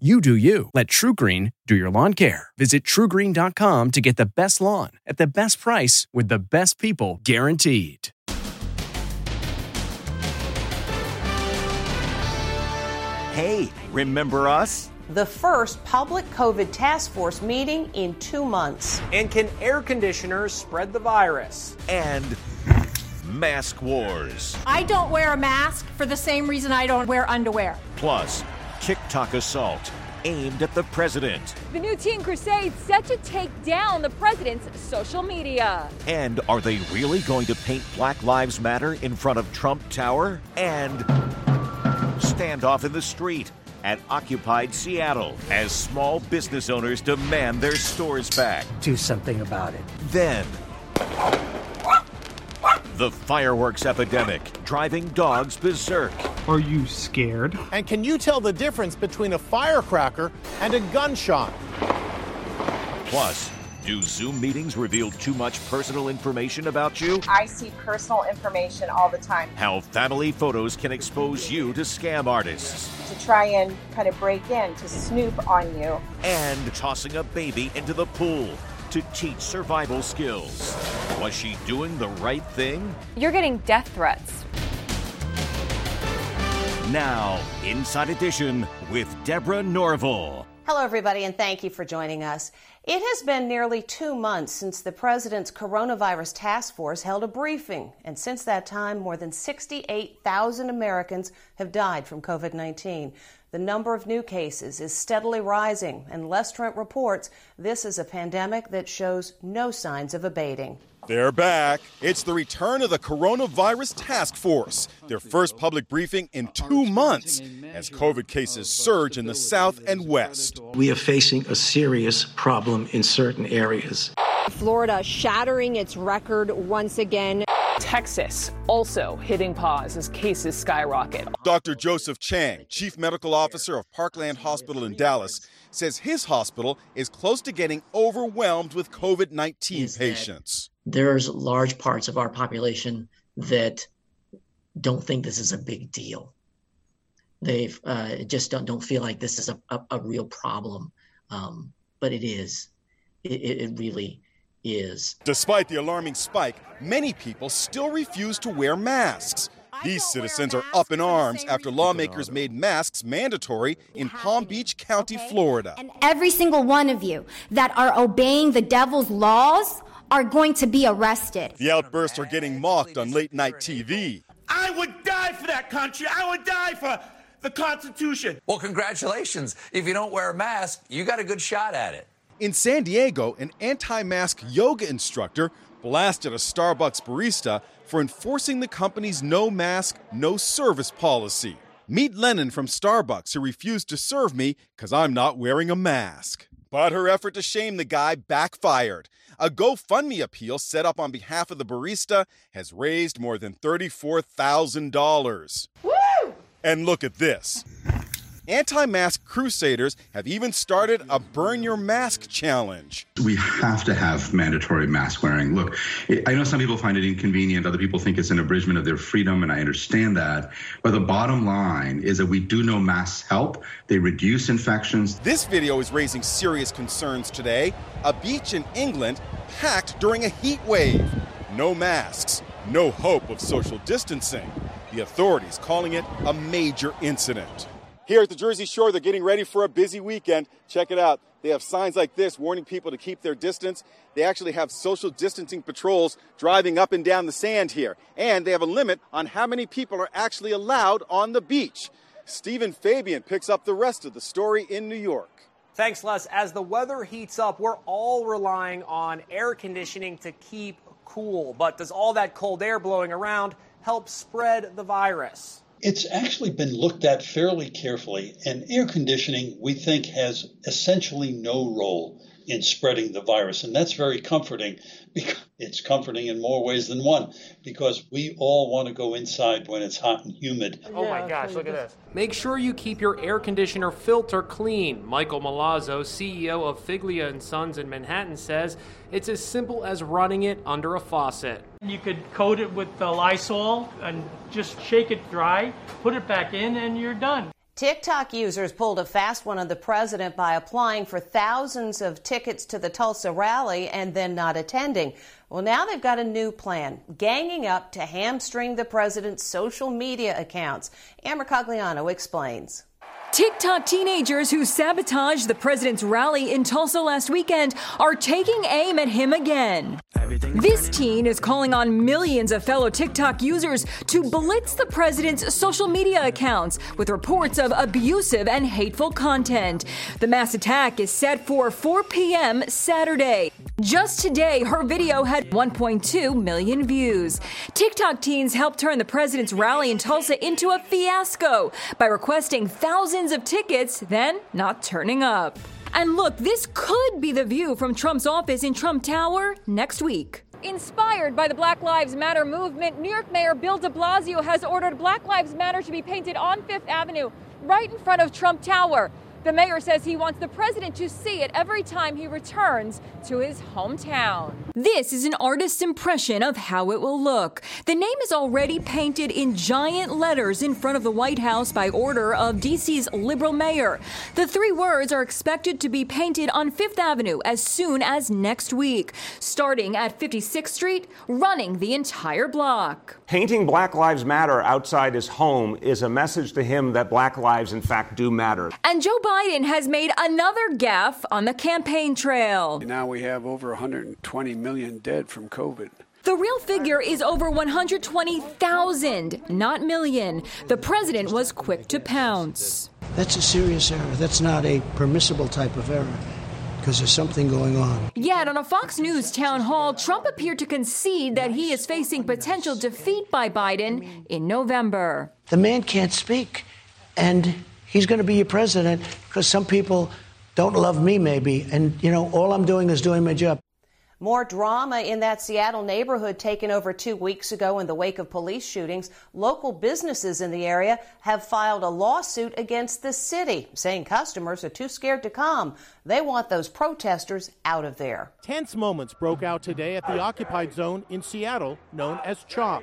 You do you. Let TruGreen do your lawn care. Visit trugreen.com to get the best lawn at the best price with the best people guaranteed. Hey, remember us? The first public COVID task force meeting in two months. And can air conditioners spread the virus? And mask wars. I don't wear a mask for the same reason I don't wear underwear. Plus, TikTok assault aimed at the president. The new teen crusade set to take down the president's social media. And are they really going to paint Black Lives Matter in front of Trump Tower? And standoff in the street at occupied Seattle as small business owners demand their stores back. Do something about it. Then, the fireworks epidemic driving dogs berserk. Are you scared? And can you tell the difference between a firecracker and a gunshot? Plus, do Zoom meetings reveal too much personal information about you? I see personal information all the time. How family photos can expose you to scam artists. To try and kind of break in, to snoop on you. And tossing a baby into the pool to teach survival skills. Was she doing the right thing? You're getting death threats. Now, Inside Edition with Deborah Norville. Hello, everybody, and thank you for joining us. It has been nearly two months since the president's coronavirus task force held a briefing, and since that time, more than 68,000 Americans have died from COVID 19. The number of new cases is steadily rising, and Les Trent reports this is a pandemic that shows no signs of abating. They're back. It's the return of the Coronavirus Task Force, their first public briefing in two months as COVID cases surge in the South and West. We are facing a serious problem in certain areas. Florida shattering its record once again. Texas also hitting pause as cases skyrocket. Dr. Joseph Chang, Chief Medical Officer of Parkland Hospital in Dallas, says his hospital is close to getting overwhelmed with COVID 19 patients. There's large parts of our population that don't think this is a big deal. They uh, just don't, don't feel like this is a, a, a real problem, um, but it is. It, it really is. Despite the alarming spike, many people still refuse to wear masks. These citizens are up in arms after lawmakers made masks mandatory in Palm Beach County, Florida. And every single one of you that are obeying the devil's laws are going to be arrested. The outbursts are getting mocked on late night TV. I would die for that country. I would die for the Constitution. Well, congratulations. If you don't wear a mask, you got a good shot at it. In San Diego, an anti mask yoga instructor blasted a Starbucks barista for enforcing the company's no mask, no service policy. Meet Lennon from Starbucks, who refused to serve me because I'm not wearing a mask. But her effort to shame the guy backfired. A GoFundMe appeal set up on behalf of the barista has raised more than $34,000. Woo! And look at this. Anti mask crusaders have even started a burn your mask challenge. We have to have mandatory mask wearing. Look, I know some people find it inconvenient, other people think it's an abridgment of their freedom, and I understand that. But the bottom line is that we do know masks help, they reduce infections. This video is raising serious concerns today. A beach in England packed during a heat wave. No masks, no hope of social distancing. The authorities calling it a major incident. Here at the Jersey Shore, they're getting ready for a busy weekend. Check it out. They have signs like this warning people to keep their distance. They actually have social distancing patrols driving up and down the sand here. And they have a limit on how many people are actually allowed on the beach. Steven Fabian picks up the rest of the story in New York. Thanks, Les. As the weather heats up, we're all relying on air conditioning to keep cool. But does all that cold air blowing around help spread the virus? It's actually been looked at fairly carefully, and air conditioning, we think, has essentially no role in spreading the virus. And that's very comforting because it's comforting in more ways than one because we all want to go inside when it's hot and humid. Oh my gosh, look at this. Make sure you keep your air conditioner filter clean. Michael Malazzo, CEO of Figlia and Sons in Manhattan says it's as simple as running it under a faucet. You could coat it with the Lysol and just shake it dry, put it back in and you're done. TikTok users pulled a fast one on the president by applying for thousands of tickets to the Tulsa rally and then not attending. Well, now they've got a new plan, ganging up to hamstring the president's social media accounts. Ann Mercogliano explains. TikTok teenagers who sabotaged the president's rally in Tulsa last weekend are taking aim at him again. This teen is calling on millions of fellow TikTok users to blitz the president's social media accounts with reports of abusive and hateful content. The mass attack is set for 4 p.m. Saturday. Just today, her video had 1.2 million views. TikTok teens helped turn the president's rally in Tulsa into a fiasco by requesting thousands of tickets, then not turning up. And look, this could be the view from Trump's office in Trump Tower next week. Inspired by the Black Lives Matter movement, New York Mayor Bill de Blasio has ordered Black Lives Matter to be painted on Fifth Avenue, right in front of Trump Tower. The mayor says he wants the president to see it every time he returns to his hometown. This is an artist's impression of how it will look. The name is already painted in giant letters in front of the White House by order of DC's liberal mayor. The three words are expected to be painted on Fifth Avenue as soon as next week, starting at 56th Street, running the entire block. Painting Black Lives Matter outside his home is a message to him that black lives, in fact, do matter. And Joe Biden has made another gaffe on the campaign trail. Now we have over 120 million dead from COVID. The real figure is over 120,000, not million. The president was quick to pounce. That's a serious error. That's not a permissible type of error because there's something going on. Yet, on a Fox News town hall, Trump appeared to concede that he is facing potential defeat by Biden in November. The man can't speak, and he's going to be your president because some people don't love me, maybe. And, you know, all I'm doing is doing my job. More drama in that Seattle neighborhood taken over two weeks ago in the wake of police shootings. Local businesses in the area have filed a lawsuit against the city, saying customers are too scared to come. They want those protesters out of there. Tense moments broke out today at the occupied zone in Seattle, known as CHOP.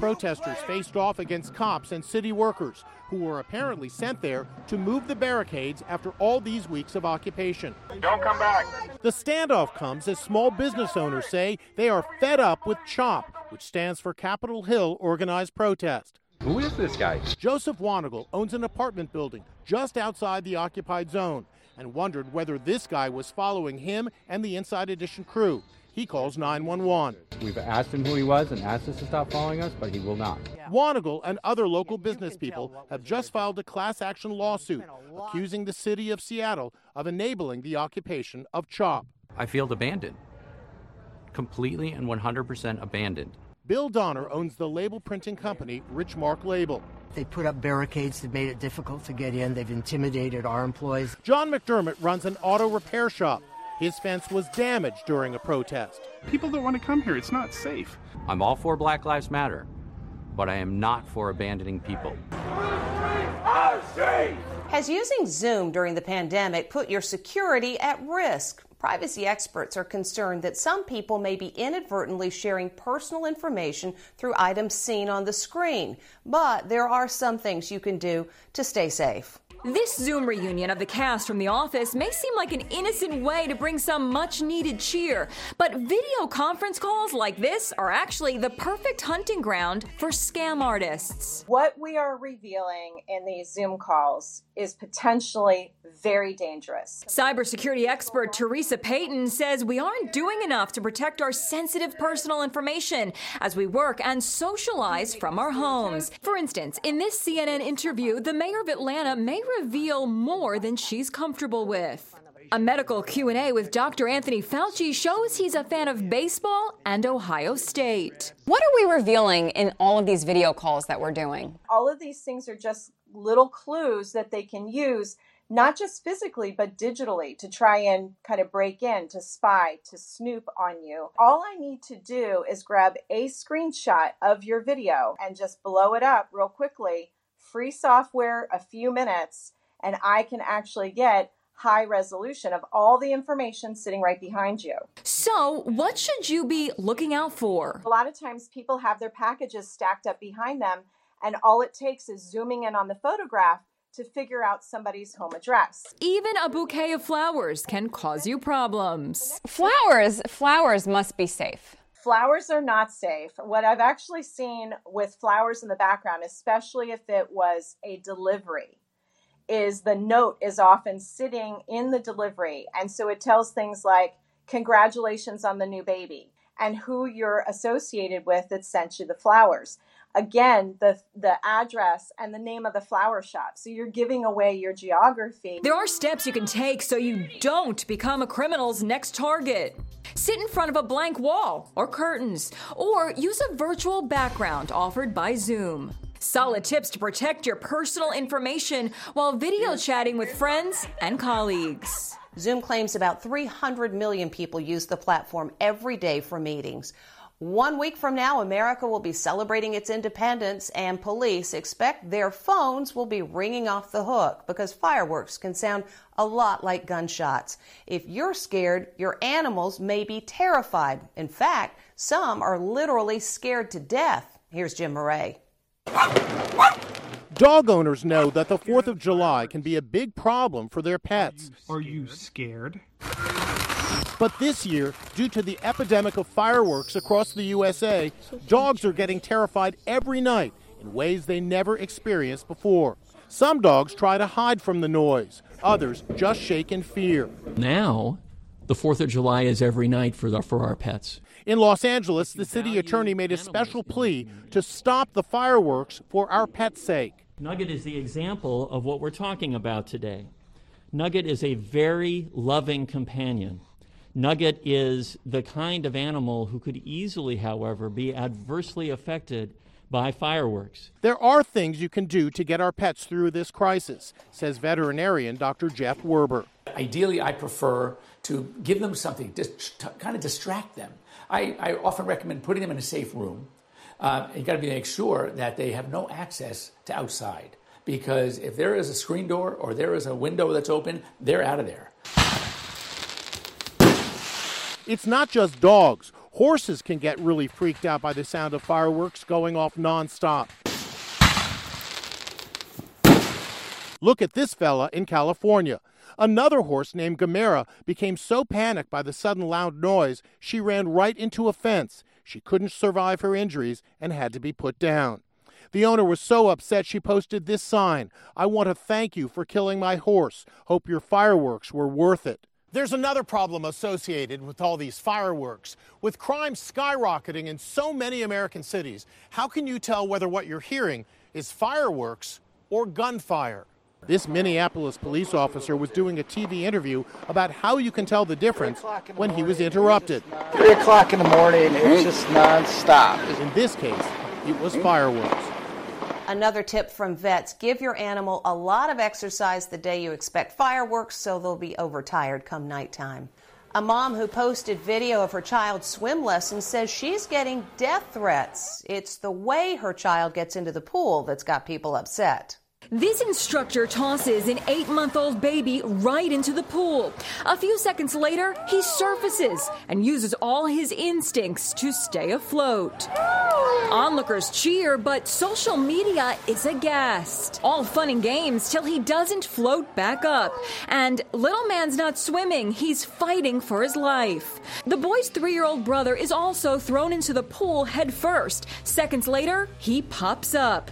Protesters faced off against cops and city workers who were apparently sent there to move the barricades after all these weeks of occupation. Don't come back. The standoff comes as small business owners say they are fed up with CHOP, which stands for Capitol Hill Organized Protest. Who is this guy? Joseph Wanigal owns an apartment building just outside the occupied zone and wondered whether this guy was following him and the Inside Edition crew. He calls 911. We've asked him who he was and asked us to stop following us, but he will not. Wanigal and other local business people have just filed a class action lawsuit accusing the city of Seattle of enabling the occupation of CHOP. I feel abandoned. Completely and 100% abandoned. Bill Donner owns the label printing company Richmark Label. They put up barricades that made it difficult to get in. They've intimidated our employees. John McDermott runs an auto repair shop. His fence was damaged during a protest. People don't want to come here. It's not safe. I'm all for Black Lives Matter, but I am not for abandoning people. Has using Zoom during the pandemic put your security at risk? Privacy experts are concerned that some people may be inadvertently sharing personal information through items seen on the screen. But there are some things you can do to stay safe. This Zoom reunion of the cast from The Office may seem like an innocent way to bring some much needed cheer, but video conference calls like this are actually the perfect hunting ground for scam artists. What we are revealing in these Zoom calls is potentially very dangerous. Cybersecurity expert Theresa Payton says we aren't doing enough to protect our sensitive personal information as we work and socialize from our homes. For instance, in this CNN interview, the mayor of Atlanta may reveal more than she's comfortable with. A medical Q&A with Dr. Anthony Fauci shows he's a fan of baseball and Ohio State. What are we revealing in all of these video calls that we're doing? All of these things are just little clues that they can use not just physically, but digitally to try and kind of break in, to spy, to snoop on you. All I need to do is grab a screenshot of your video and just blow it up real quickly. Free software, a few minutes, and I can actually get high resolution of all the information sitting right behind you. So, what should you be looking out for? A lot of times people have their packages stacked up behind them, and all it takes is zooming in on the photograph to figure out somebody's home address. Even a bouquet of flowers can cause you problems. Flowers, flowers must be safe. Flowers are not safe. What I've actually seen with flowers in the background, especially if it was a delivery, is the note is often sitting in the delivery. And so it tells things like, Congratulations on the new baby, and who you're associated with that sent you the flowers again the the address and the name of the flower shop so you're giving away your geography there are steps you can take so you don't become a criminal's next target sit in front of a blank wall or curtains or use a virtual background offered by zoom Solid tips to protect your personal information while video chatting with friends and colleagues. Zoom claims about 300 million people use the platform every day for meetings. One week from now, America will be celebrating its independence, and police expect their phones will be ringing off the hook because fireworks can sound a lot like gunshots. If you're scared, your animals may be terrified. In fact, some are literally scared to death. Here's Jim Moret. Dog owners know that the 4th of July can be a big problem for their pets. Are you scared? But this year, due to the epidemic of fireworks across the USA, dogs are getting terrified every night in ways they never experienced before. Some dogs try to hide from the noise, others just shake in fear. Now, the 4th of July is every night for, the, for our pets. In Los Angeles, the city attorney made a special plea to stop the fireworks for our pets' sake. Nugget is the example of what we're talking about today. Nugget is a very loving companion. Nugget is the kind of animal who could easily, however, be adversely affected by fireworks. There are things you can do to get our pets through this crisis, says veterinarian Dr. Jeff Werber. Ideally, I prefer to give them something to kind of distract them. I, I often recommend putting them in a safe room. Uh, you got to make sure that they have no access to outside because if there is a screen door or there is a window that's open, they're out of there. It's not just dogs. Horses can get really freaked out by the sound of fireworks going off nonstop. Look at this fella in California. Another horse named Gamera became so panicked by the sudden loud noise, she ran right into a fence. She couldn't survive her injuries and had to be put down. The owner was so upset she posted this sign I want to thank you for killing my horse. Hope your fireworks were worth it. There's another problem associated with all these fireworks. With crime skyrocketing in so many American cities, how can you tell whether what you're hearing is fireworks or gunfire? This Minneapolis police officer was doing a TV interview about how you can tell the difference when he was interrupted. Three o'clock in the morning, it's just nonstop. In this case, it was fireworks. Another tip from vets give your animal a lot of exercise the day you expect fireworks so they'll be overtired come nighttime. A mom who posted video of her child's swim lesson says she's getting death threats. It's the way her child gets into the pool that's got people upset. This instructor tosses an eight month old baby right into the pool. A few seconds later, he surfaces and uses all his instincts to stay afloat. Onlookers cheer, but social media is aghast. All fun and games till he doesn't float back up. And little man's not swimming, he's fighting for his life. The boy's three year old brother is also thrown into the pool head first. Seconds later, he pops up.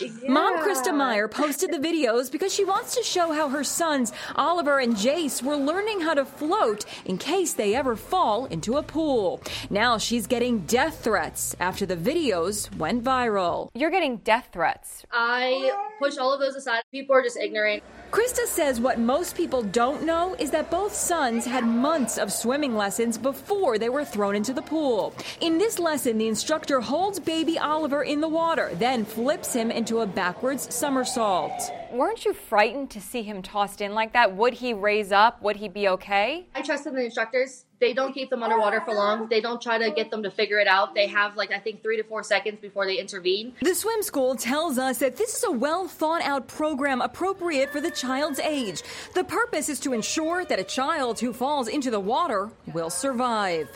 Yeah. Mom Krista Meyer posted the videos because she wants to show how her sons, Oliver and Jace, were learning how to float in case they ever fall into a pool. Now she's getting death threats after the videos went viral. You're getting death threats. I push all of those aside. People are just ignorant. Krista says what most people don't know is that both sons had months of swimming lessons before they were thrown into the pool. In this lesson, the instructor holds baby Oliver in the water, then flips him into a backwards somersault. Weren't you frightened to see him tossed in like that? Would he raise up? Would he be okay? I trusted the instructors. They don't keep them underwater for long. They don't try to get them to figure it out. They have, like, I think three to four seconds before they intervene. The swim school tells us that this is a well thought out program appropriate for the child's age. The purpose is to ensure that a child who falls into the water will survive.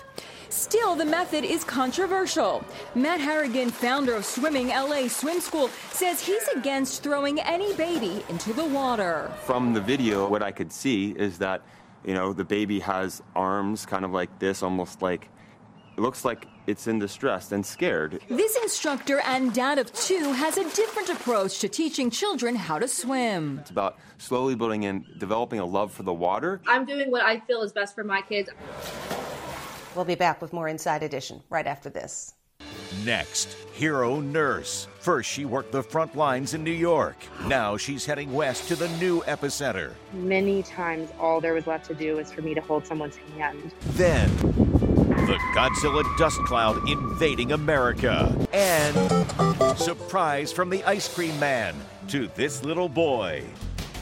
Still, the method is controversial. Matt Harrigan, founder of Swimming LA Swim School, says he's against throwing any baby into the water. From the video, what I could see is that, you know, the baby has arms kind of like this, almost like it looks like it's in distress and scared. This instructor and dad of two has a different approach to teaching children how to swim. It's about slowly building in, developing a love for the water. I'm doing what I feel is best for my kids. We'll be back with more Inside Edition right after this. Next, hero nurse. First, she worked the front lines in New York. Now she's heading west to the new epicenter. Many times, all there was left to do was for me to hold someone's hand. Then, the Godzilla dust cloud invading America. And surprise from the ice cream man to this little boy.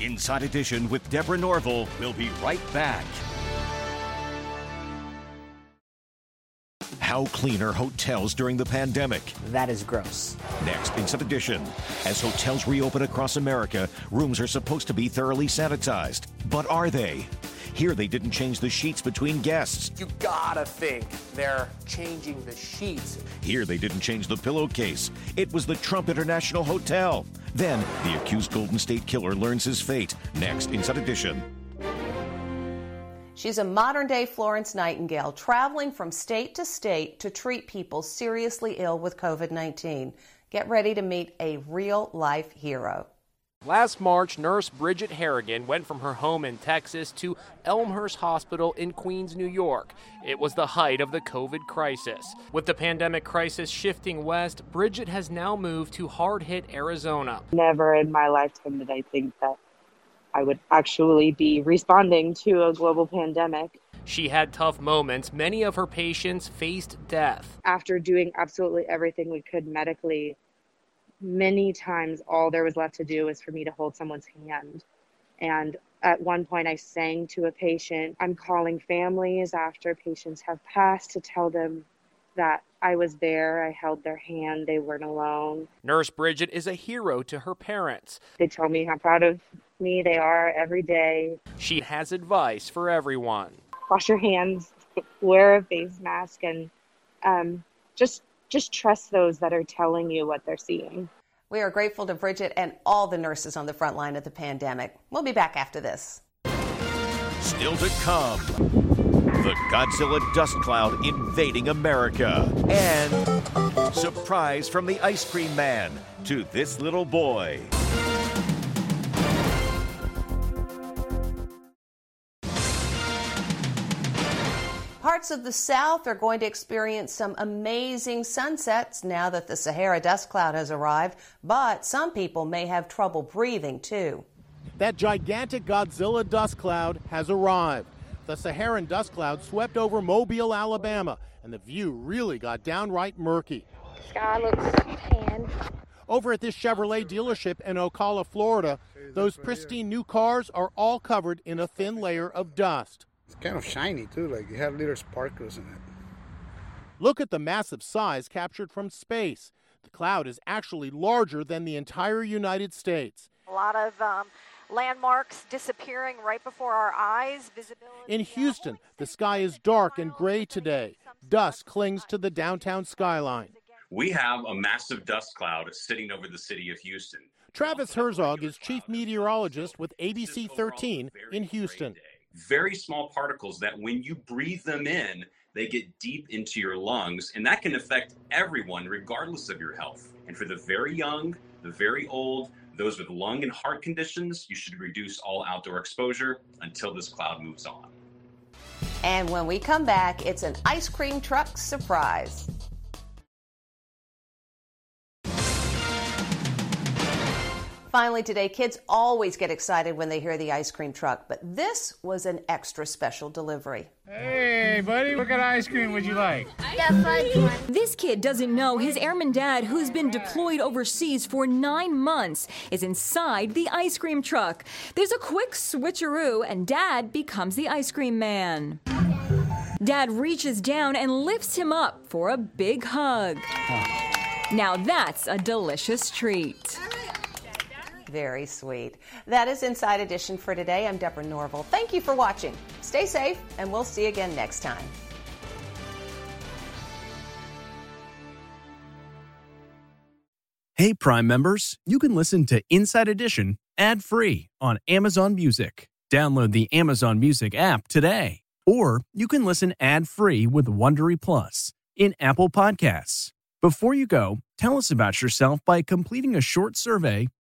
Inside Edition with Deborah Norville will be right back. How clean are hotels during the pandemic? That is gross. Next, Inside Edition. As hotels reopen across America, rooms are supposed to be thoroughly sanitized. But are they? Here, they didn't change the sheets between guests. You gotta think they're changing the sheets. Here, they didn't change the pillowcase. It was the Trump International Hotel. Then, the accused Golden State Killer learns his fate. Next, Inside Edition. She's a modern day Florence Nightingale, traveling from state to state to treat people seriously ill with COVID 19. Get ready to meet a real life hero. Last March, nurse Bridget Harrigan went from her home in Texas to Elmhurst Hospital in Queens, New York. It was the height of the COVID crisis. With the pandemic crisis shifting west, Bridget has now moved to hard hit Arizona. Never in my lifetime did I think that I would actually be responding to a global pandemic. She had tough moments. Many of her patients faced death. After doing absolutely everything we could medically, many times all there was left to do was for me to hold someone's hand. And at one point, I sang to a patient. I'm calling families after patients have passed to tell them that I was there. I held their hand. They weren't alone. Nurse Bridget is a hero to her parents. They tell me how proud of me they are every day. She has advice for everyone. Wash your hands, wear a face mask, and um, just just trust those that are telling you what they're seeing. We are grateful to Bridget and all the nurses on the front line of the pandemic. We'll be back after this. Still to come. The Godzilla dust cloud invading America. And surprise from the ice cream man to this little boy. Parts of the South are going to experience some amazing sunsets now that the Sahara dust cloud has arrived, but some people may have trouble breathing too. That gigantic Godzilla dust cloud has arrived. The Saharan dust cloud swept over Mobile, Alabama, and the view really got downright murky. Sky looks tan. Over at this Chevrolet dealership in Ocala, Florida, those pristine new cars are all covered in a thin layer of dust. It's kind of shiny too, like you have little sparkles in it. Look at the massive size captured from space. The cloud is actually larger than the entire United States. A lot of um, landmarks disappearing right before our eyes. Visibility. In Houston, the sky is dark and gray today. Dust clings to the downtown skyline. We have a massive dust cloud sitting over the city of Houston. Travis Herzog is chief meteorologist with ABC 13 in Houston. Very small particles that when you breathe them in, they get deep into your lungs, and that can affect everyone regardless of your health. And for the very young, the very old, those with lung and heart conditions, you should reduce all outdoor exposure until this cloud moves on. And when we come back, it's an ice cream truck surprise. Finally, today, kids always get excited when they hear the ice cream truck, but this was an extra special delivery. Hey, buddy, what kind of ice cream would you like? The fudge one. This kid doesn't know his airman dad, who's been deployed overseas for nine months, is inside the ice cream truck. There's a quick switcheroo, and dad becomes the ice cream man. Dad reaches down and lifts him up for a big hug. Now that's a delicious treat. Very sweet. That is Inside Edition for today. I'm Deborah Norville. Thank you for watching. Stay safe, and we'll see you again next time. Hey, Prime members, you can listen to Inside Edition ad free on Amazon Music. Download the Amazon Music app today. Or you can listen ad free with Wondery Plus in Apple Podcasts. Before you go, tell us about yourself by completing a short survey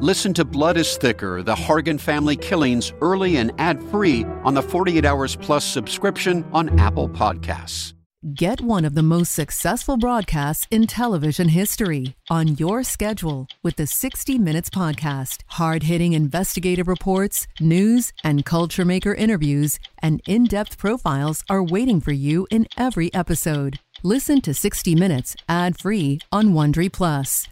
Listen to Blood is Thicker The Hargan Family Killings early and ad free on the 48 Hours Plus subscription on Apple Podcasts. Get one of the most successful broadcasts in television history on your schedule with the 60 Minutes Podcast. Hard hitting investigative reports, news, and culture maker interviews, and in depth profiles are waiting for you in every episode. Listen to 60 Minutes ad free on Wondery Plus